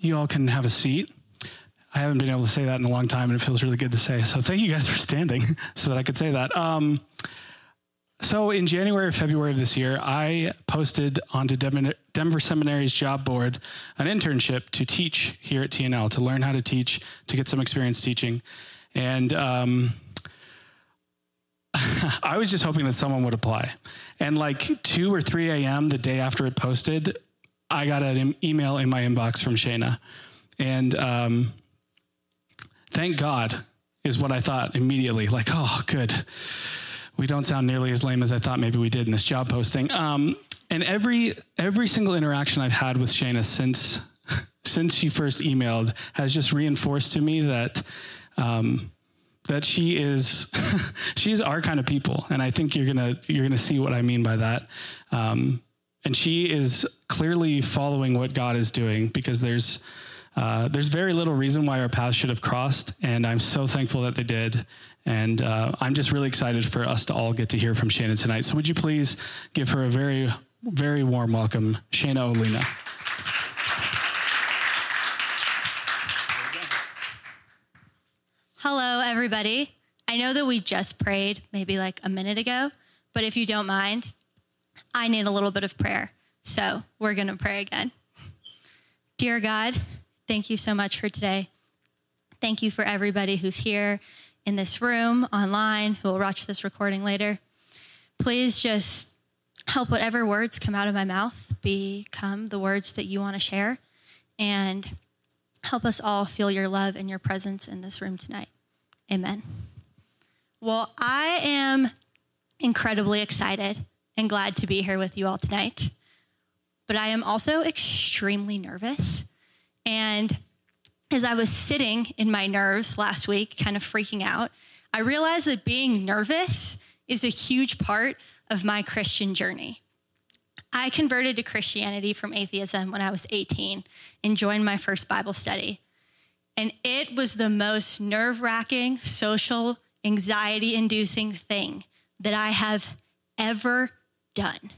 you all can have a seat. I haven't been able to say that in a long time, and it feels really good to say. So thank you guys for standing so that I could say that. Um, so in January or February of this year, I posted onto Denver Seminary's job board an internship to teach here at TNL, to learn how to teach, to get some experience teaching. And um, I was just hoping that someone would apply. And like 2 or 3 a.m., the day after it posted, I got an email in my inbox from Shayna. And um, thank God is what I thought immediately. Like, oh, good. We don't sound nearly as lame as I thought maybe we did in this job posting. Um, and every every single interaction I've had with Shayna since since she first emailed has just reinforced to me that um, that she is she's our kind of people, and I think you're gonna you're gonna see what I mean by that. Um, and she is clearly following what God is doing because there's uh, there's very little reason why our paths should have crossed, and I'm so thankful that they did. And uh, I'm just really excited for us to all get to hear from Shannon tonight. So would you please give her a very, very warm welcome, Shayna Olina. Hello, everybody. I know that we just prayed maybe like a minute ago, but if you don't mind, I need a little bit of prayer. So we're going to pray again. Dear God, thank you so much for today. Thank you for everybody who's here in this room, online, who will watch this recording later. Please just help whatever words come out of my mouth become the words that you want to share. And Help us all feel your love and your presence in this room tonight. Amen. Well, I am incredibly excited and glad to be here with you all tonight. But I am also extremely nervous. And as I was sitting in my nerves last week, kind of freaking out, I realized that being nervous is a huge part of my Christian journey. I converted to Christianity from atheism when I was 18 and joined my first Bible study. And it was the most nerve wracking, social, anxiety inducing thing that I have ever done.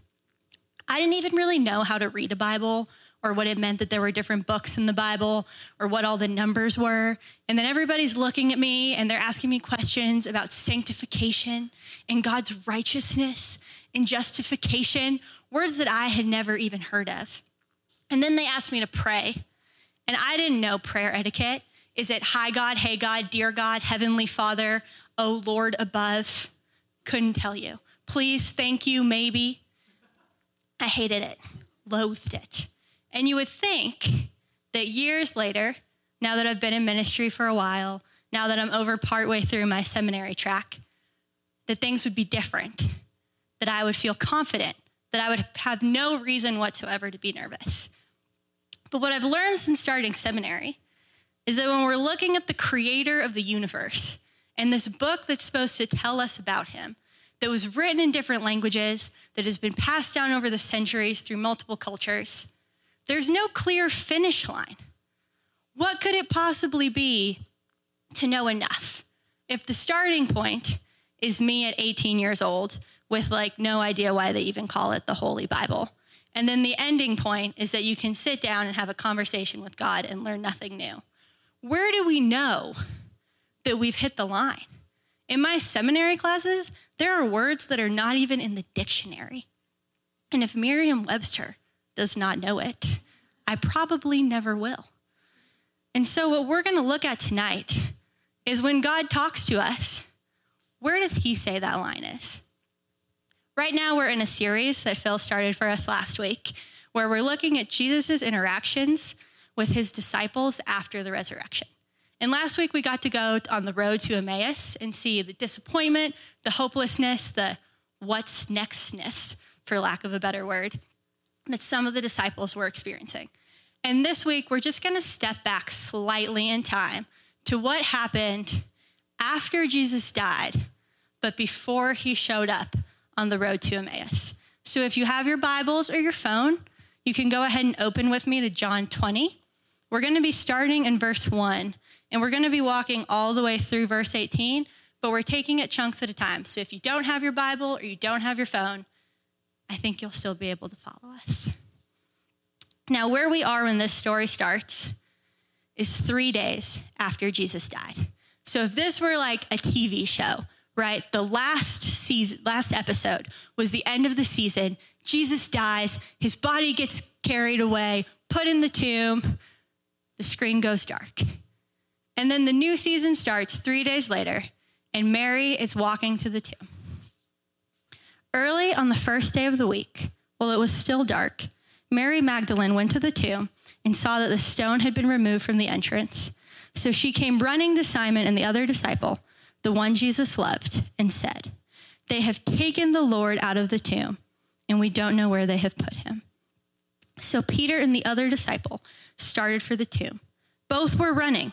I didn't even really know how to read a Bible or what it meant that there were different books in the Bible or what all the numbers were. And then everybody's looking at me and they're asking me questions about sanctification and God's righteousness and justification words that I had never even heard of. And then they asked me to pray. And I didn't know prayer etiquette. Is it hi God, hey God, dear God, heavenly Father, oh Lord above? Couldn't tell you. Please, thank you, maybe. I hated it, loathed it. And you would think that years later, now that I've been in ministry for a while, now that I'm over partway through my seminary track, that things would be different, that I would feel confident, that I would have no reason whatsoever to be nervous. But what I've learned since starting seminary is that when we're looking at the creator of the universe and this book that's supposed to tell us about him, that was written in different languages, that has been passed down over the centuries through multiple cultures, there's no clear finish line. What could it possibly be to know enough? If the starting point is me at 18 years old with like no idea why they even call it the Holy Bible. And then the ending point is that you can sit down and have a conversation with God and learn nothing new. Where do we know that we've hit the line? In my seminary classes, there are words that are not even in the dictionary. And if Merriam Webster does not know it, I probably never will. And so, what we're going to look at tonight is when God talks to us, where does He say that line is? Right now, we're in a series that Phil started for us last week where we're looking at Jesus' interactions with his disciples after the resurrection. And last week, we got to go on the road to Emmaus and see the disappointment, the hopelessness, the what's nextness, for lack of a better word, that some of the disciples were experiencing. And this week, we're just going to step back slightly in time to what happened after Jesus died, but before he showed up on the road to Emmaus. So if you have your Bibles or your phone, you can go ahead and open with me to John 20. We're going to be starting in verse 1, and we're going to be walking all the way through verse 18, but we're taking it chunks at a time. So if you don't have your Bible or you don't have your phone, I think you'll still be able to follow us. Now, where we are when this story starts is three days after Jesus died. So if this were like a TV show, right? The last season, last episode was the end of the season. Jesus dies, his body gets carried away, put in the tomb, the screen goes dark. And then the new season starts three days later, and Mary is walking to the tomb. Early on the first day of the week, while it was still dark, Mary Magdalene went to the tomb and saw that the stone had been removed from the entrance. So she came running to Simon and the other disciple, the one Jesus loved, and said, They have taken the Lord out of the tomb, and we don't know where they have put him. So Peter and the other disciple started for the tomb. Both were running,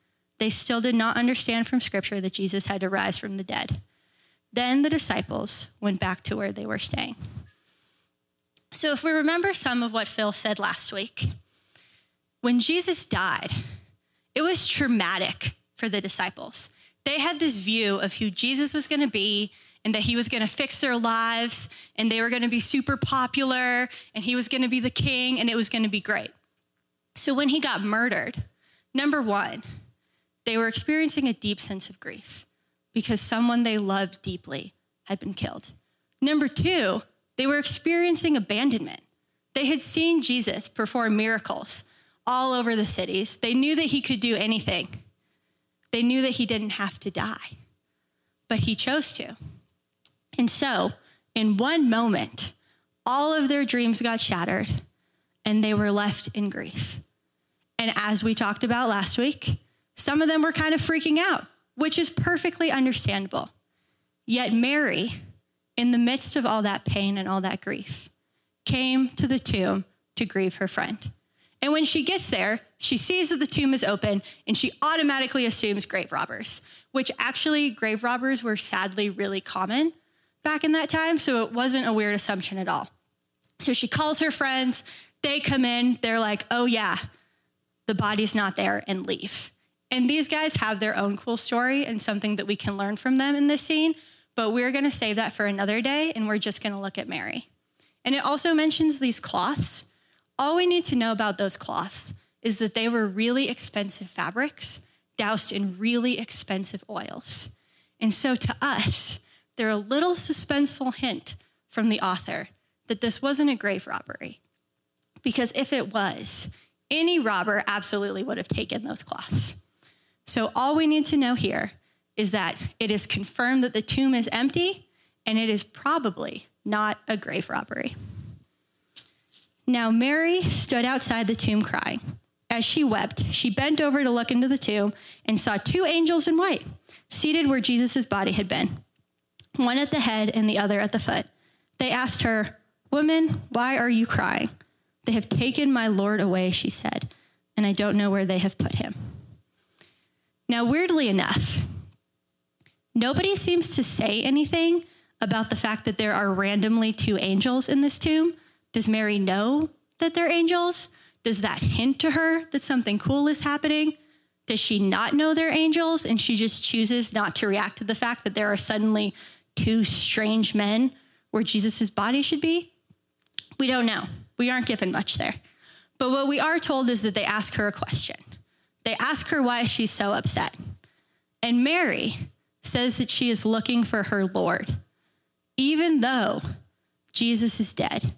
They still did not understand from Scripture that Jesus had to rise from the dead. Then the disciples went back to where they were staying. So, if we remember some of what Phil said last week, when Jesus died, it was traumatic for the disciples. They had this view of who Jesus was going to be and that he was going to fix their lives and they were going to be super popular and he was going to be the king and it was going to be great. So when he got murdered, number one, they were experiencing a deep sense of grief because someone they loved deeply had been killed. Number two, they were experiencing abandonment. They had seen Jesus perform miracles all over the cities. They knew that he could do anything. They knew that he didn't have to die, but he chose to. And so, in one moment, all of their dreams got shattered and they were left in grief. And as we talked about last week, some of them were kind of freaking out, which is perfectly understandable. Yet Mary, in the midst of all that pain and all that grief, came to the tomb to grieve her friend. And when she gets there, she sees that the tomb is open and she automatically assumes grave robbers, which actually, grave robbers were sadly really common back in that time. So it wasn't a weird assumption at all. So she calls her friends. They come in. They're like, oh, yeah, the body's not there, and leave. And these guys have their own cool story and something that we can learn from them in this scene. But we're going to save that for another day, and we're just going to look at Mary. And it also mentions these cloths. All we need to know about those cloths is that they were really expensive fabrics doused in really expensive oils. And so to us, they're a little suspenseful hint from the author that this wasn't a grave robbery. Because if it was, any robber absolutely would have taken those cloths. So all we need to know here is that it is confirmed that the tomb is empty and it is probably not a grave robbery. Now, Mary stood outside the tomb crying. As she wept, she bent over to look into the tomb and saw two angels in white seated where Jesus' body had been, one at the head and the other at the foot. They asked her, Woman, why are you crying? They have taken my Lord away, she said, and I don't know where they have put him. Now, weirdly enough, nobody seems to say anything about the fact that there are randomly two angels in this tomb does Mary know that they're angels? Does that hint to her that something cool is happening? Does she not know they're angels and she just chooses not to react to the fact that there are suddenly two strange men where Jesus' body should be? We don't know. We aren't given much there. But what we are told is that they ask her a question. They ask her why she's so upset. And Mary says that she is looking for her Lord, even though Jesus is dead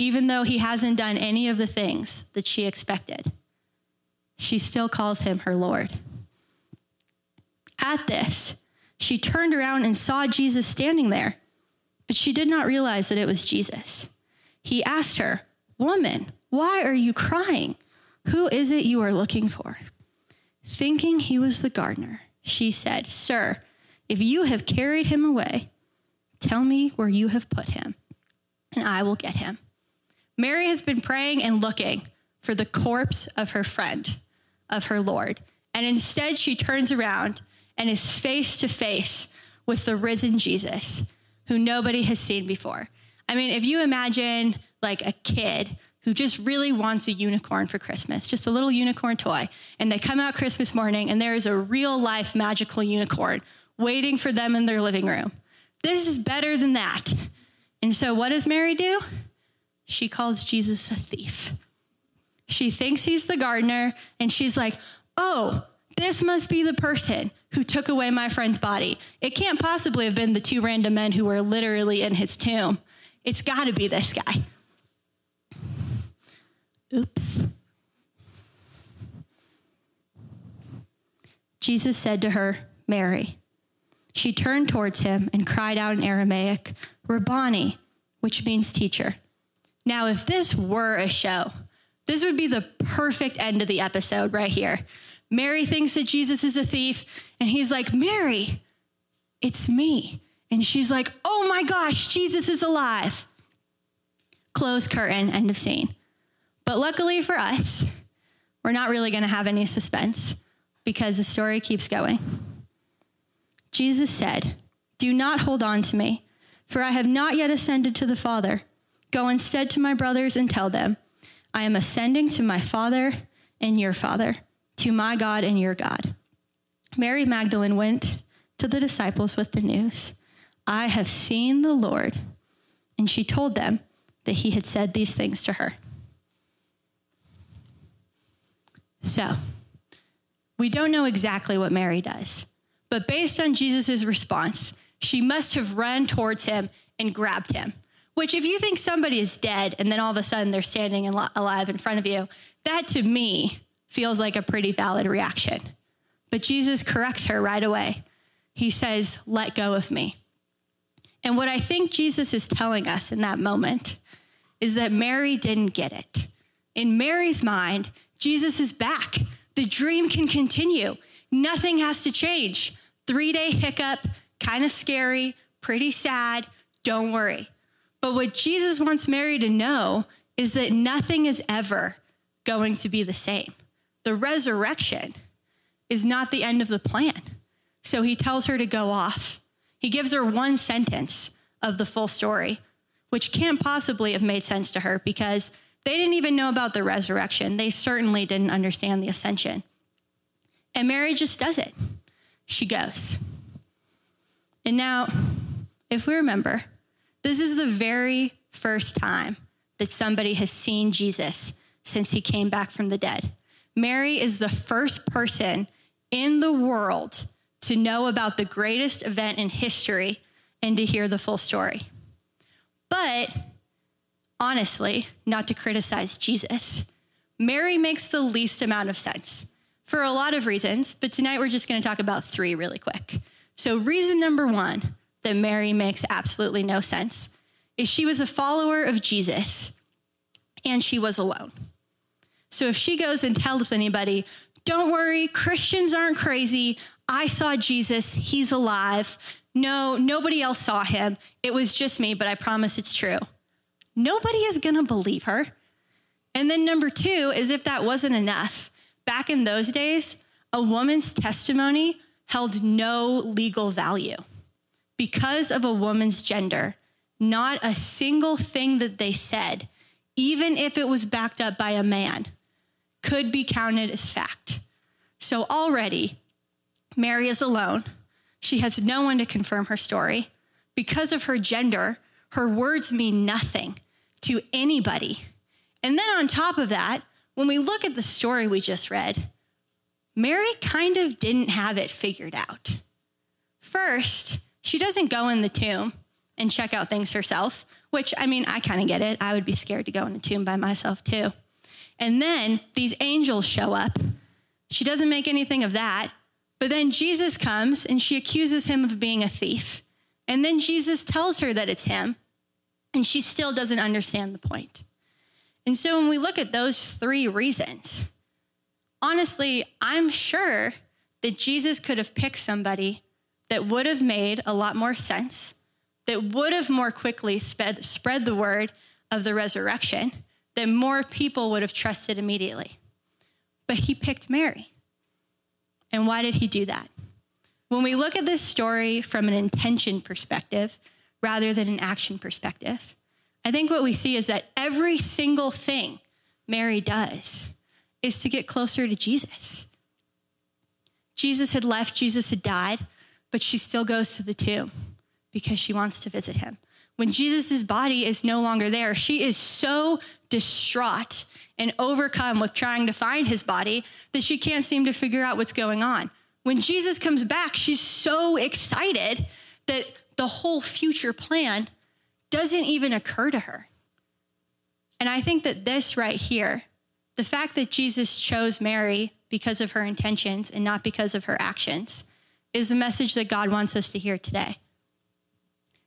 even though he hasn't done any of the things that she expected. She still calls him her Lord. At this, she turned around and saw Jesus standing there, but she did not realize that it was Jesus. He asked her, Woman, why are you crying? Who is it you are looking for? Thinking he was the gardener, she said, Sir, if you have carried him away, tell me where you have put him, and I will get him. Mary has been praying and looking for the corpse of her friend, of her Lord. And instead, she turns around and is face to face with the risen Jesus, who nobody has seen before. I mean, if you imagine like a kid who just really wants a unicorn for Christmas, just a little unicorn toy, and they come out Christmas morning and there is a real life magical unicorn waiting for them in their living room. This is better than that. And so, what does Mary do? She calls Jesus a thief. She thinks he's the gardener, and she's like, oh, this must be the person who took away my friend's body. It can't possibly have been the two random men who were literally in his tomb. It's got to be this guy. Oops. Jesus said to her, Mary. She turned towards him and cried out in Aramaic, Rabboni, which means teacher. Now, if this were a show, this would be the perfect end of the episode right here. Mary thinks that Jesus is a thief, and he's like, Mary, it's me. And she's like, oh my gosh, Jesus is alive. Close curtain, end of scene. But luckily for us, we're not really going to have any suspense because the story keeps going. Jesus said, Do not hold on to me, for I have not yet ascended to the Father. Go instead to my brothers and tell them, I am ascending to my Father and your Father, to my God and your God. Mary Magdalene went to the disciples with the news I have seen the Lord. And she told them that he had said these things to her. So, we don't know exactly what Mary does, but based on Jesus' response, she must have run towards him and grabbed him. Which, if you think somebody is dead and then all of a sudden they're standing alive in front of you, that to me feels like a pretty valid reaction. But Jesus corrects her right away. He says, Let go of me. And what I think Jesus is telling us in that moment is that Mary didn't get it. In Mary's mind, Jesus is back. The dream can continue. Nothing has to change. Three day hiccup, kind of scary, pretty sad. Don't worry. But what Jesus wants Mary to know is that nothing is ever going to be the same. The resurrection is not the end of the plan. So he tells her to go off. He gives her one sentence of the full story, which can't possibly have made sense to her because they didn't even know about the resurrection. They certainly didn't understand the ascension. And Mary just does it. She goes. And now, if we remember, this is the very first time that somebody has seen Jesus since he came back from the dead. Mary is the first person in the world to know about the greatest event in history and to hear the full story. But honestly, not to criticize Jesus, Mary makes the least amount of sense for a lot of reasons, but tonight we're just going to talk about three really quick. So, reason number one that Mary makes absolutely no sense is she was a follower of Jesus and she was alone. So, if she goes and tells anybody, don't worry, Christians aren't crazy. I saw Jesus, he's alive. No, nobody else saw him. It was just me, but I promise it's true nobody is going to believe her. And then number two is if that wasn't enough, back in those days, a woman's testimony held no legal value. Because of a woman's gender, not a single thing that they said, even if it was backed up by a man, could be counted as fact. So already, Mary is alone. She has no one to confirm her story. Because of her gender, her words mean nothing to anybody. And then on top of that, when we look at the story we just read, Mary kind of didn't have it figured out. First, she doesn't go in the tomb and check out things herself, which I mean, I kind of get it. I would be scared to go in a tomb by myself too. And then these angels show up. She doesn't make anything of that. But then Jesus comes and she accuses him of being a thief. And then Jesus tells her that it's him, and she still doesn't understand the point. And so when we look at those three reasons, honestly, I'm sure that Jesus could have picked somebody that would have made a lot more sense, that would have more quickly spread, spread the word of the resurrection, that more people would have trusted immediately. But he picked Mary. And why did he do that? When we look at this story from an intention perspective rather than an action perspective, I think what we see is that every single thing Mary does is to get closer to Jesus. Jesus had left, Jesus had died, but she still goes to the tomb because she wants to visit him. When Jesus' body is no longer there, she is so distraught and overcome with trying to find his body that she can't seem to figure out what's going on. When Jesus comes back, she's so excited that the whole future plan doesn't even occur to her. And I think that this right here, the fact that Jesus chose Mary because of her intentions and not because of her actions, is a message that God wants us to hear today.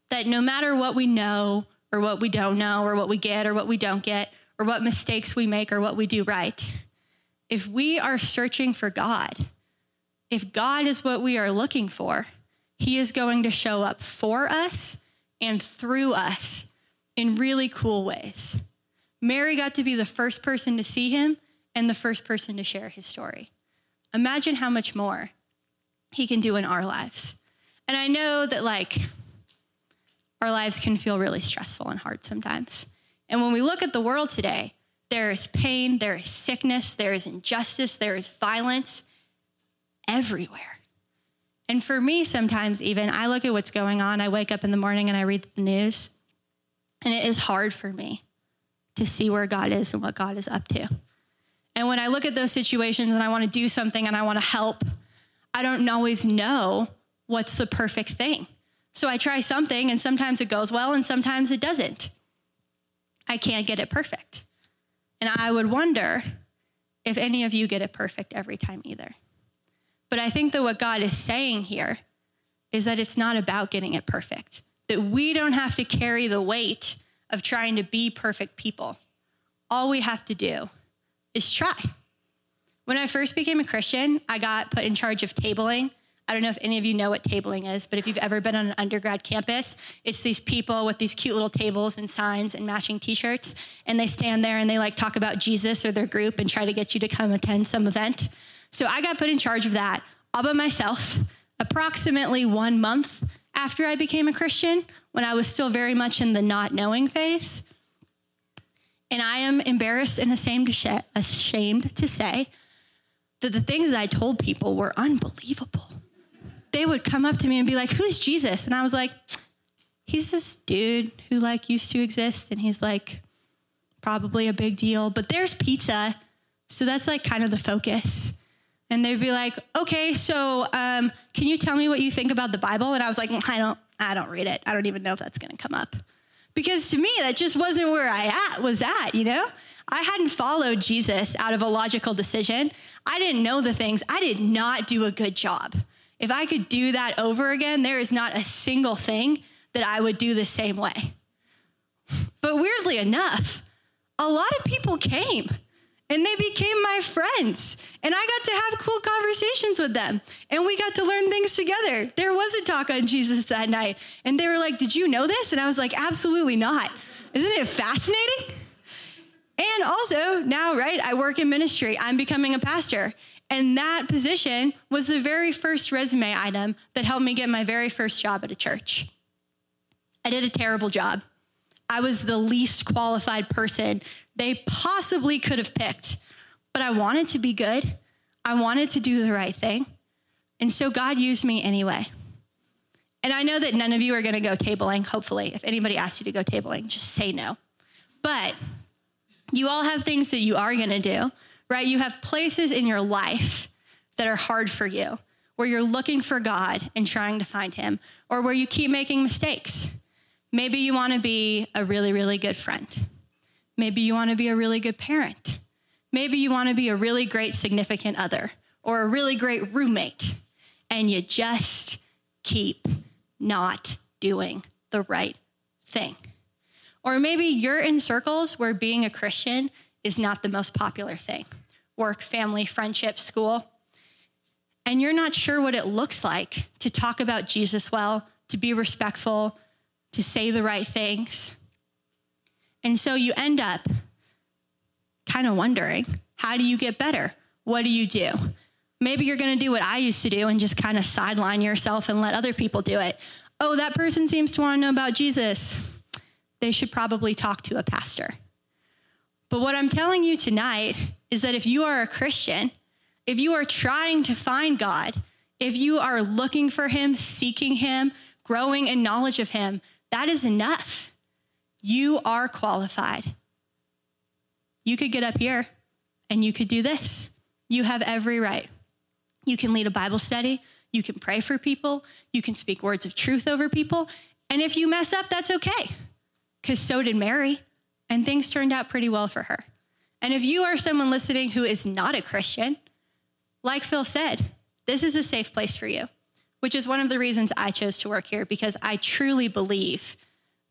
That no matter what we know or what we don't know or what we get or what we don't get or what mistakes we make or what we do right, if we are searching for God, if God is what we are looking for, He is going to show up for us and through us in really cool ways. Mary got to be the first person to see him and the first person to share his story. Imagine how much more he can do in our lives. And I know that, like, our lives can feel really stressful and hard sometimes. And when we look at the world today, there is pain, there is sickness, there is injustice, there is violence everywhere. And for me, sometimes even, I look at what's going on. I wake up in the morning and I read the news, and it is hard for me to see where God is and what God is up to. And when I look at those situations and I want to do something and I want to help, I don't always know what's the perfect thing. So I try something, and sometimes it goes well, and sometimes it doesn't. I can't get it perfect. And I would wonder if any of you get it perfect every time either. But I think that what God is saying here is that it's not about getting it perfect, that we don't have to carry the weight of trying to be perfect people. All we have to do is try. When I first became a Christian, I got put in charge of tabling. I don't know if any of you know what tabling is, but if you've ever been on an undergrad campus, it's these people with these cute little tables and signs and matching t-shirts, and they stand there and they like talk about Jesus or their group and try to get you to come attend some event. So I got put in charge of that all by myself approximately one month after I became a Christian when I was still very much in the not knowing phase. And I am embarrassed and ashamed to, sh- ashamed to say that the things I told people were unbelievable. They would come up to me and be like, Who's Jesus? And I was like, He's this dude who like used to exist and he's like probably a big deal, but there's pizza. So that's like kind of the focus and they'd be like, "Okay, so um, can you tell me what you think about the Bible?" And I was like, "I don't, I don't read it. I don't even know if that's going to come up," because to me that just wasn't where I at was at. You know, I hadn't followed Jesus out of a logical decision. I didn't know the things. I did not do a good job. If I could do that over again, there is not a single thing that I would do the same way. But weirdly enough, a lot of people came and they became my friends. And I got to have cool conversations with them. And we got to learn things together. There was a talk on Jesus that night. And they were like, Did you know this? And I was like, Absolutely not. Isn't it fascinating? And also, now, right, I work in ministry, I'm becoming a pastor. And that position was the very first resume item that helped me get my very first job at a church. I did a terrible job. I was the least qualified person they possibly could have picked. But I wanted to be good. I wanted to do the right thing. And so God used me anyway. And I know that none of you are going to go tabling, hopefully. If anybody asks you to go tabling, just say no. But you all have things that you are going to do, right? You have places in your life that are hard for you, where you're looking for God and trying to find Him, or where you keep making mistakes. Maybe you want to be a really, really good friend. Maybe you want to be a really good parent. Maybe you want to be a really great significant other or a really great roommate, and you just keep not doing the right thing. Or maybe you're in circles where being a Christian is not the most popular thing work, family, friendship, school. And you're not sure what it looks like to talk about Jesus well, to be respectful, to say the right things. And so you end up kind of wondering how do you get better? What do you do? Maybe you're going to do what I used to do and just kind of sideline yourself and let other people do it. Oh, that person seems to want to know about Jesus. They should probably talk to a pastor. But what I'm telling you tonight is that if you are a Christian, if you are trying to find God, if you are looking for Him, seeking Him, growing in knowledge of Him, that is enough. You are qualified. You could get up here and you could do this. You have every right. You can lead a Bible study. You can pray for people. You can speak words of truth over people. And if you mess up, that's okay, because so did Mary, and things turned out pretty well for her. And if you are someone listening who is not a Christian, like Phil said, this is a safe place for you, which is one of the reasons I chose to work here, because I truly believe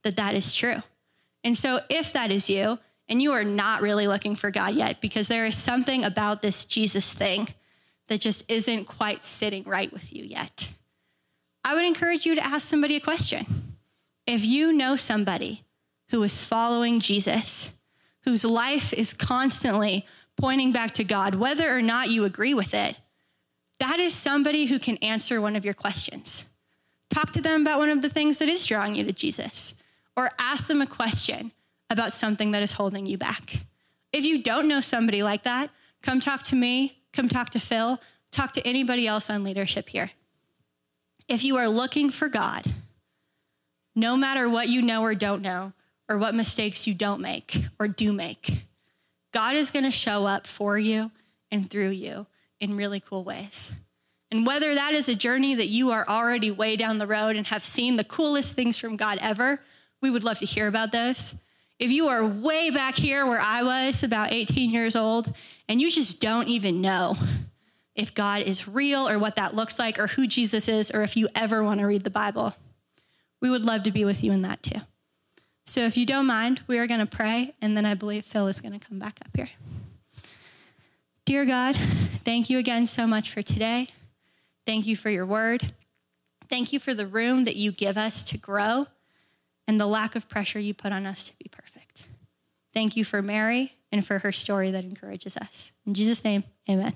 that that is true. And so if that is you, and you are not really looking for God yet, because there is something about this Jesus thing that just isn't quite sitting right with you yet. I would encourage you to ask somebody a question. If you know somebody who is following Jesus, whose life is constantly pointing back to God, whether or not you agree with it, that is somebody who can answer one of your questions. Talk to them about one of the things that is drawing you to Jesus, or ask them a question about something that is holding you back. If you don't know somebody like that, come talk to me come talk to Phil, talk to anybody else on leadership here. If you are looking for God, no matter what you know or don't know, or what mistakes you don't make or do make, God is going to show up for you and through you in really cool ways. And whether that is a journey that you are already way down the road and have seen the coolest things from God ever, we would love to hear about this. If you are way back here where I was, about 18 years old, and you just don't even know if God is real or what that looks like or who Jesus is or if you ever want to read the Bible, we would love to be with you in that too. So if you don't mind, we are going to pray, and then I believe Phil is going to come back up here. Dear God, thank you again so much for today. Thank you for your word. Thank you for the room that you give us to grow and the lack of pressure you put on us to be perfect. Thank you for Mary and for her story that encourages us. In Jesus' name, amen.